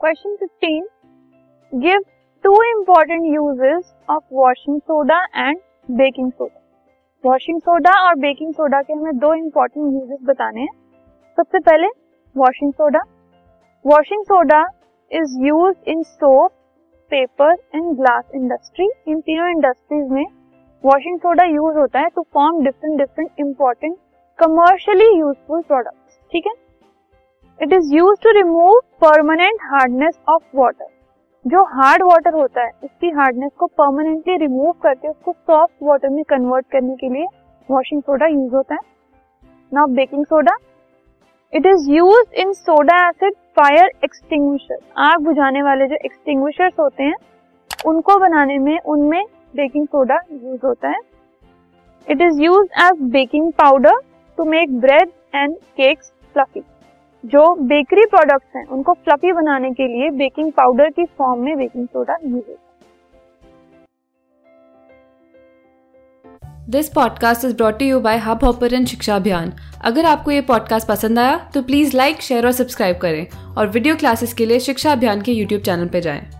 Question 15 give two important uses of washing soda and baking soda washing soda और baking soda के हमें दो important uses बताने हैं। सबसे पहले washing soda washing soda is used in soap paper and glass industry इन तीनों industries में वॉशिंग सोडा यूज़ होता है to form different different important commercially useful products ठीक है? It is used to remove permanent hardness of water जो hard water होता है उसकी हार्डनेस को परमानेंटली रिमूव करके उसको सॉफ्ट वाटर में कन्वर्ट करने के लिए वॉशिंग सोडा यूज़ होता है। Now baking soda it is used in soda acid fire extinguisher आग बुझाने वाले जो एक्सटिंग्विशर्स होते हैं, उनको बनाने में, उनमें बेकिंग सोडा यूज़ होता है। It is used as baking powder to make bread and cakes fluffy जो बेकरी प्रोडक्ट्स हैं, उनको फ्लफी बनाने के लिए बेकिंग पाउडर की फॉर्म में बेकिंग सोडा यूज़ होता this podcast is brought you by Hub Hopper Shiksha Abhiyan अगर आपको ये पॉडकास्ट पसंद आया तो प्लीज़ लाइक शेयर और सब्सक्राइब करें। और वीडियो क्लासेस के लिए शिक्षा अभियान के यूट्यूब चैनल पर जाएँ।